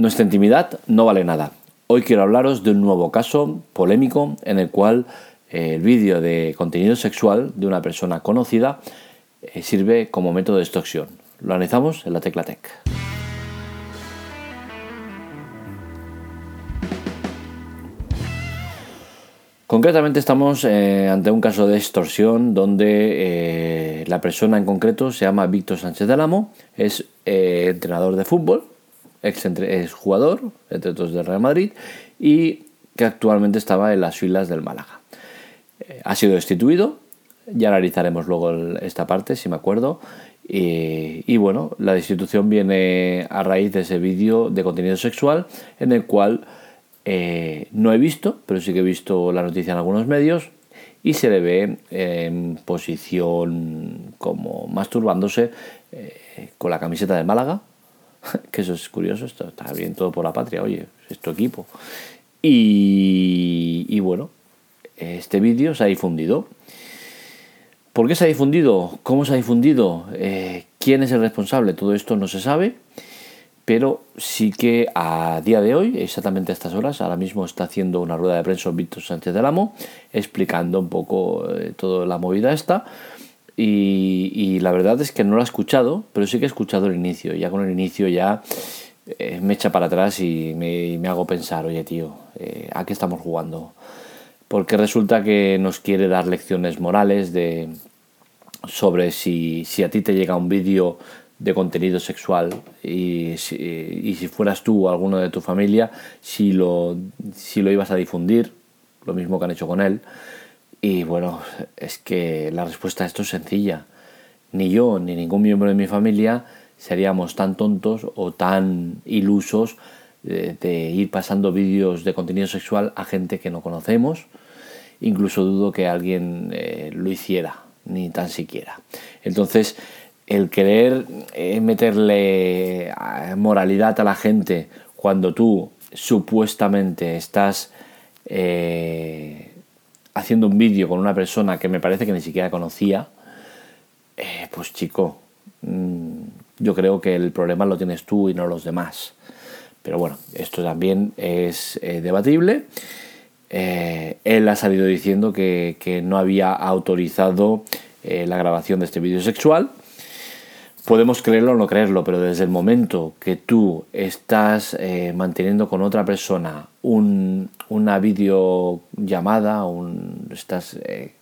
Nuestra intimidad no vale nada. Hoy quiero hablaros de un nuevo caso polémico en el cual eh, el vídeo de contenido sexual de una persona conocida eh, sirve como método de extorsión. Lo analizamos en la Tecla Tech. Concretamente estamos eh, ante un caso de extorsión donde la persona en concreto se llama Víctor Sánchez del Amo, es entrenador de fútbol ex, jugador, entre otros del Real Madrid, y que actualmente estaba en las filas del Málaga. Eh, ha sido destituido, ya analizaremos luego esta parte, si me acuerdo. Y, bueno, la destitución viene a raíz de ese vídeo de contenido sexual en el cual eh, no he visto, pero sí que he visto la noticia en algunos medios y se le ve en posición como masturbándose eh, con la camiseta de Málaga, que eso es curioso, esto está bien todo por la patria, oye, es tu equipo. Y, bueno, este vídeo se ha difundido. ¿Por qué se ha difundido? ¿Cómo se ha difundido? Eh, ¿Quién es el responsable? Todo esto no se sabe, pero sí que a día de hoy, exactamente a estas horas, ahora mismo está haciendo una rueda de prensa Víctor Sánchez del Amo, explicando un poco eh, toda la movida esta. Y, la verdad es que no lo he escuchado, pero sí que he escuchado el inicio. Ya con el inicio ya eh, me echa para atrás y me, hago pensar, oye tío, eh, ¿a qué estamos jugando? Porque resulta que nos quiere dar lecciones morales de, sobre si, si a ti te llega un vídeo de contenido sexual y si, y si fueras tú o alguno de tu familia, si lo, si lo ibas a difundir, lo mismo que han hecho con él. Y bueno, es que la respuesta a esto es sencilla. Ni yo ni ningún miembro de mi familia seríamos tan tontos o tan ilusos de, ir pasando vídeos de contenido sexual a gente que no conocemos. Incluso dudo que alguien eh, lo hiciera, ni tan siquiera. Entonces, el querer eh, meterle eh, moralidad a la gente cuando tú supuestamente estás haciendo un vídeo con una persona que me parece que ni siquiera conocía, eh, pues chico, mm, yo creo que el problema lo tienes tú y no los demás. Pero bueno, esto también es eh, debatible. Eh, él ha salido diciendo que, que no había autorizado la grabación de este vídeo sexual. Podemos creerlo o no creerlo, pero desde el momento que tú estás manteniendo con otra persona un, una videollamada, un, estás eh,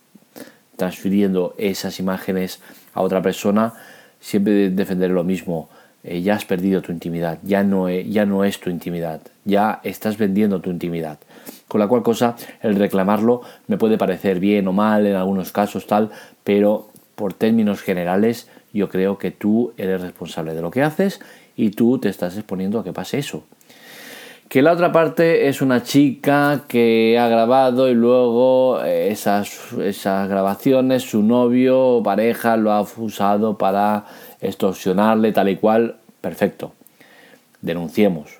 transfiriendo esas imágenes a otra persona, siempre defender lo mismo. Eh, ya has perdido tu intimidad, ya no, ya no es tu intimidad, ya estás vendiendo tu intimidad. Con la cual cosa, el reclamarlo me puede parecer bien o mal en algunos casos, tal, pero por términos generales, yo creo que tú eres responsable de lo que haces y tú te estás exponiendo a que pase eso que la otra parte es una chica que ha grabado y luego eh, esas, esas grabaciones, su novio o pareja lo ha usado para extorsionarle tal y cual, perfecto. Denunciemos.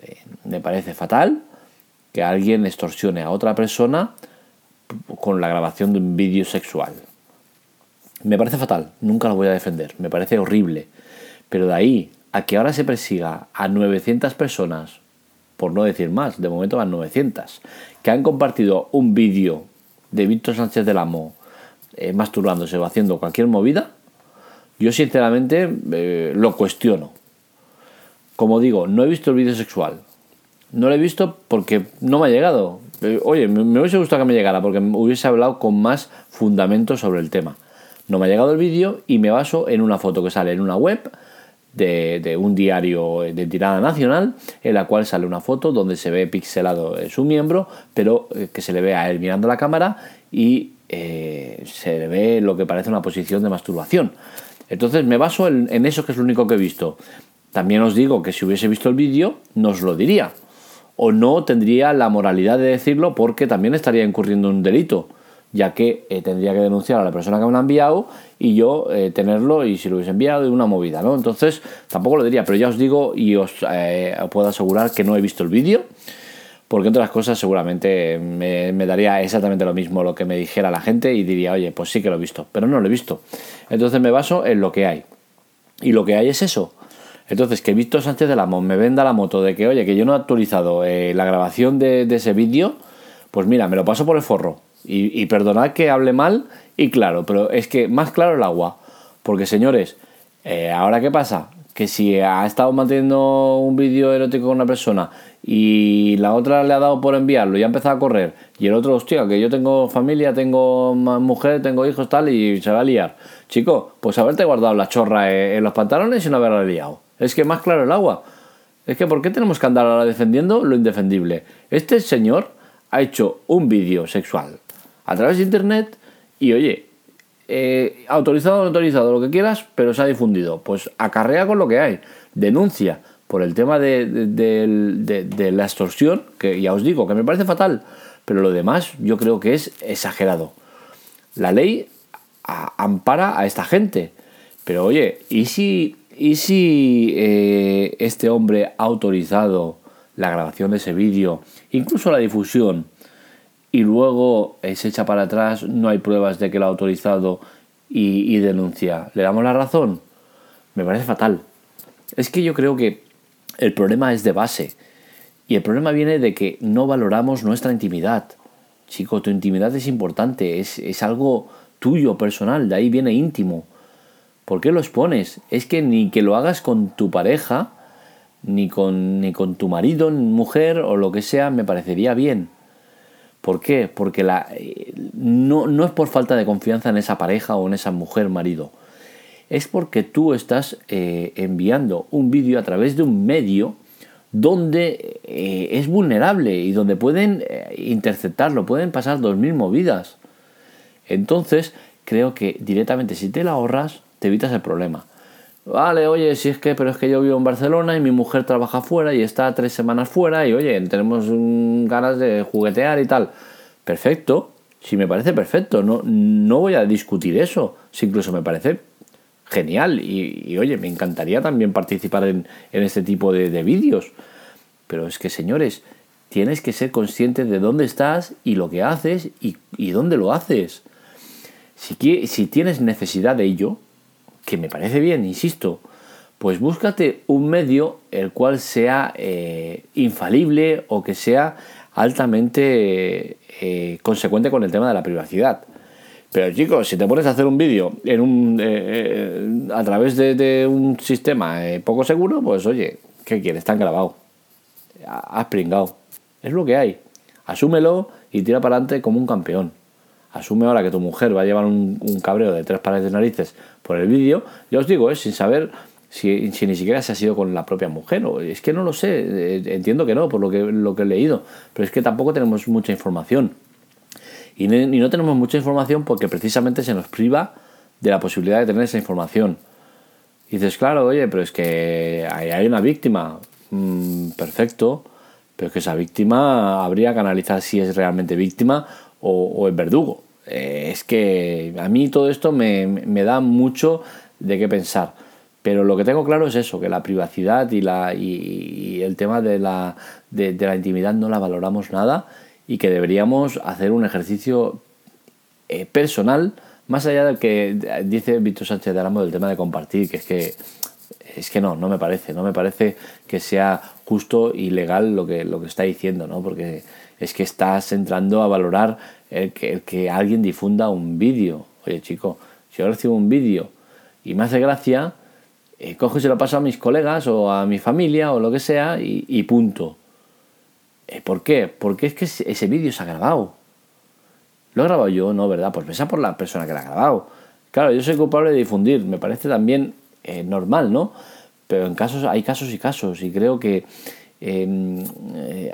Eh, me parece fatal que alguien extorsione a otra persona con la grabación de un vídeo sexual. Me parece fatal, nunca lo voy a defender, me parece horrible. Pero de ahí a que ahora se persiga a 900 personas por no decir más, de momento van 900, que han compartido un vídeo de Víctor Sánchez del Amo eh, masturbándose o haciendo cualquier movida, yo sinceramente eh, lo cuestiono. Como digo, no he visto el vídeo sexual. No lo he visto porque no me ha llegado. Eh, oye, me, me hubiese gustado que me llegara porque hubiese hablado con más fundamentos sobre el tema. No me ha llegado el vídeo y me baso en una foto que sale en una web de, un diario de tirada nacional, en la cual sale una foto donde se ve pixelado su miembro, pero eh, que se le ve a él mirando la cámara y eh, se le ve lo que parece una posición de masturbación. Entonces me baso en, en, eso que es lo único que he visto. También os digo que si hubiese visto el vídeo, nos lo diría. O no tendría la moralidad de decirlo porque también estaría incurriendo en un delito ya que eh, tendría que denunciar a la persona que me lo ha enviado y yo eh, tenerlo y si lo hubiese enviado de una movida, ¿no? Entonces tampoco lo diría, pero ya os digo y os eh, puedo asegurar que no he visto el vídeo, porque entre otras cosas seguramente me, daría exactamente lo mismo lo que me dijera la gente y diría, oye, pues sí que lo he visto, pero no lo he visto. Entonces me baso en lo que hay. Y lo que hay es eso. Entonces, que Víctor Sánchez de la Mon me venda la moto de que, oye, que yo no he actualizado la grabación de, ese vídeo, pues mira, me lo paso por el forro. Y, perdonad que hable mal y claro, pero es que más claro el agua. Porque señores, eh, ahora qué pasa? Que si ha estado manteniendo un vídeo erótico con una persona y la otra le ha dado por enviarlo y ha empezado a correr y el otro, hostia, que yo tengo familia, tengo mujer, tengo hijos tal y se va a liar. Chico, pues haberte guardado la chorra en los pantalones y no haberla liado. Es que más claro el agua. Es que ¿por qué tenemos que andar ahora defendiendo lo indefendible? Este señor ha hecho un vídeo sexual a través de internet y oye, eh, autorizado o no autorizado, lo que quieras, pero se ha difundido. Pues acarrea con lo que hay. Denuncia por el tema de, la extorsión, que ya os digo, que me parece fatal, pero lo demás yo creo que es exagerado. La ley ampara a esta gente, pero oye, ¿y si, y si eh, este hombre ha autorizado la grabación de ese vídeo, incluso la difusión, y luego eh, se echa para atrás, no hay pruebas de que lo ha autorizado y, denuncia? ¿Le damos la razón? Me parece fatal. Es que yo creo que el problema es de base. Y el problema viene de que no valoramos nuestra intimidad. Chico, tu intimidad es importante, es, algo tuyo, personal, de ahí viene íntimo. ¿Por qué lo expones? Es que ni que lo hagas con tu pareja, ni con, ni con tu marido, mujer o lo que sea, me parecería bien. ¿Por qué? Porque la, eh, no, no es por falta de confianza en esa pareja o en esa mujer, marido es porque tú estás eh, enviando un vídeo a través de un medio donde eh, es vulnerable y donde pueden eh, interceptarlo, pueden pasar dos mil movidas. Entonces, creo que directamente si te la ahorras, te evitas el problema. Vale, oye, si es que, pero es que yo vivo en Barcelona y mi mujer trabaja fuera y está tres semanas fuera y oye, tenemos ganas de juguetear y tal. Perfecto, si me parece perfecto, no, no voy a discutir eso, si incluso me parece genial. Y, oye, me encantaría también participar en, este tipo de, vídeos. Pero es que, señores, tienes que ser consciente de dónde estás y lo que haces y, dónde lo haces. Si, si tienes necesidad de ello, que me parece bien, insisto, pues búscate un medio el cual sea eh, infalible o que sea altamente eh, consecuente con el tema de la privacidad. Pero chicos, si te pones a hacer un vídeo en un, eh, a través de, un sistema poco seguro, pues oye, ¿qué quieres? Están grabado. Has pringado. Es lo que hay. Asúmelo y tira para adelante como un campeón. Asume ahora que tu mujer va a llevar un, cabreo de tres pares de narices por el vídeo. Ya os digo, sin saber si, ni siquiera se ha sido con la propia mujer. Es que no lo sé. Entiendo que no, por lo que, lo que he leído. Pero es que tampoco tenemos mucha información. Y no, tenemos mucha información porque precisamente se nos priva de la posibilidad de tener esa información. Y dices, claro, oye, pero es que hay, una víctima. Mm, perfecto, pero es que esa víctima habría que analizar si es realmente víctima o, es verdugo. Eh, es que a mí todo esto me, da mucho de qué pensar. Pero lo que tengo claro es eso, que la privacidad y, la, y, el tema de la, de la intimidad no la valoramos nada y que deberíamos hacer un ejercicio eh, personal, más allá del que dice Víctor Sánchez de Aramo del tema de compartir, que es que es que no, no me parece, no me parece que sea justo y legal lo que, lo que está diciendo, ¿no? Porque es que estás entrando a valorar el que, alguien difunda un vídeo. Oye, chico, si yo recibo un vídeo y me hace gracia, eh, cojo y se lo paso a mis colegas o a mi familia o lo que sea y, y punto. Eh, ¿Por qué? Porque es que ese vídeo se ha grabado. ¿Lo he grabado yo? No, ¿verdad? Pues pesa por la persona que lo ha grabado. Claro, yo soy culpable de difundir, me parece también eh, normal, ¿no? Pero en casos, hay casos y casos, y creo que em, eh,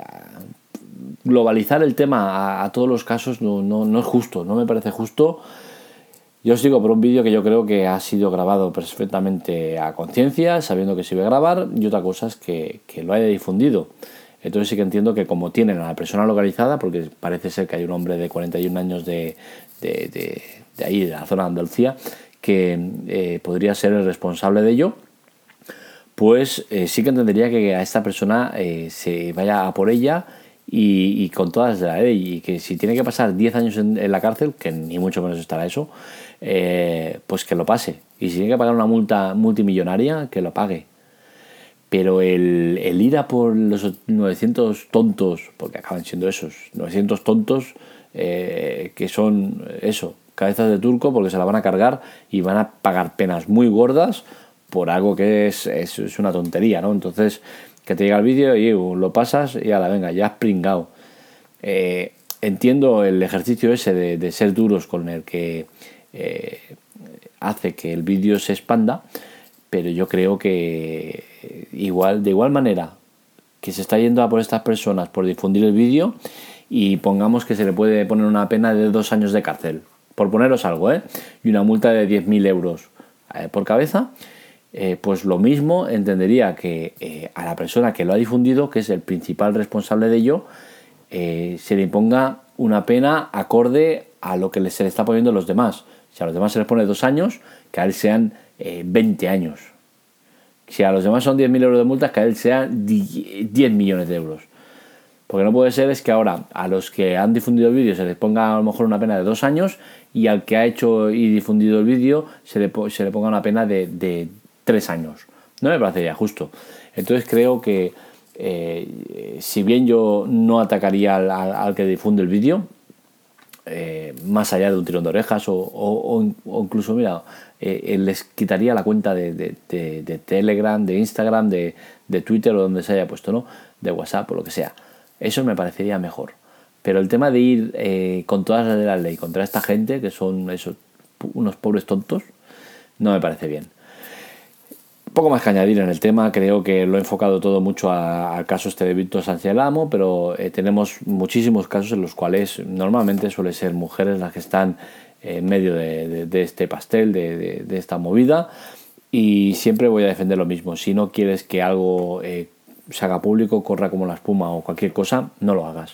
globalizar el tema a, todos los casos no, no, es justo, no me parece justo. Yo os digo por un vídeo que yo creo que ha sido grabado perfectamente a conciencia, sabiendo que se iba a grabar, y otra cosa es que, que lo haya difundido. Entonces sí que entiendo que como tienen a la persona localizada, porque parece ser que hay un hombre de 41 años de, de, de, ahí, de la zona de Andalucía, que eh, podría ser el responsable de ello, pues eh, sí que entendería que a esta persona eh, se vaya a por ella y, con todas de la ley, y que si tiene que pasar 10 años en, la cárcel, que ni mucho menos estará eso, pues que lo pase. Y si tiene que pagar una multa multimillonaria, que lo pague. Pero el, el, ir a por los 900 tontos, porque acaban siendo esos, 900 tontos eh, que son eso, cabezas de turco porque se la van a cargar y van a pagar penas muy gordas por algo que es, es, una tontería, ¿no? Entonces, que te llega el vídeo y uh, lo pasas y a la venga, ya has pringado. Eh, entiendo el ejercicio ese de, ser duros con el que eh, hace que el vídeo se expanda, pero yo creo que igual, de igual manera que se está yendo a por estas personas por difundir el vídeo y pongamos que se le puede poner una pena de dos años de cárcel, por poneros algo, ¿eh? y una multa de 10.000 euros eh, por cabeza, eh, pues lo mismo entendería que eh, a la persona que lo ha difundido, que es el principal responsable de ello, se le imponga una pena acorde a lo que se le está poniendo a los demás. Si a los demás se les pone dos años, que a él sean 20 años. Si a los demás son 10.000 euros de multas, que a él sean 10 millones de euros. Porque no puede ser es que ahora a los que han difundido el vídeo se les ponga a lo mejor una pena de dos años y al que ha hecho y difundido el vídeo se le, se le ponga una pena de, tres años. No me parecería justo. Entonces creo que eh, si bien yo no atacaría al, que difunde el vídeo, eh, más allá de un tirón de orejas o, incluso, mira, eh, les quitaría la cuenta de, de Telegram, de Instagram, de, Twitter o donde se haya puesto, ¿no? De WhatsApp o lo que sea eso me parecería mejor. Pero el tema de ir eh, con todas las de la ley contra esta gente, que son esos unos pobres tontos, no me parece bien. Poco más que añadir en el tema, creo que lo he enfocado todo mucho al caso este de Víctor Sánchez Amo, pero eh, tenemos muchísimos casos en los cuales normalmente suele ser mujeres las que están en medio de, este pastel, de, esta movida, y siempre voy a defender lo mismo. Si no quieres que algo eh, se haga público, corra como la espuma o cualquier cosa, no lo hagas.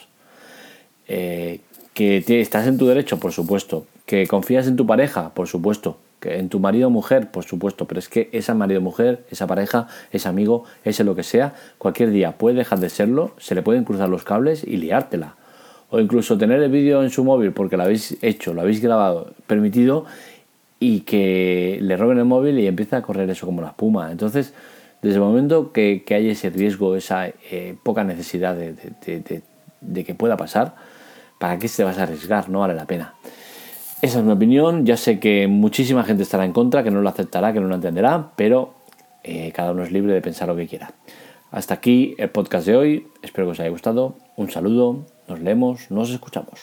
Eh, que estás en tu derecho, por supuesto. Que confías en tu pareja, por supuesto. Que en tu marido o mujer, por supuesto. Pero es que esa marido o mujer, esa pareja, ese amigo, ese lo que sea, cualquier día puede dejar de serlo, se le pueden cruzar los cables y liártela. O incluso tener el vídeo en su móvil porque lo habéis hecho, lo habéis grabado, permitido, y que le roben el móvil y empieza a correr eso como la espuma. Entonces, desde el momento que, hay ese riesgo, esa eh, poca necesidad de, que pueda pasar, ¿para qué te vas a arriesgar? No vale la pena. Esa es mi opinión. Ya sé que muchísima gente estará en contra, que no lo aceptará, que no lo entenderá, pero eh, cada uno es libre de pensar lo que quiera. Hasta aquí el podcast de hoy. Espero que os haya gustado. Un saludo. Nos leemos, nos escuchamos.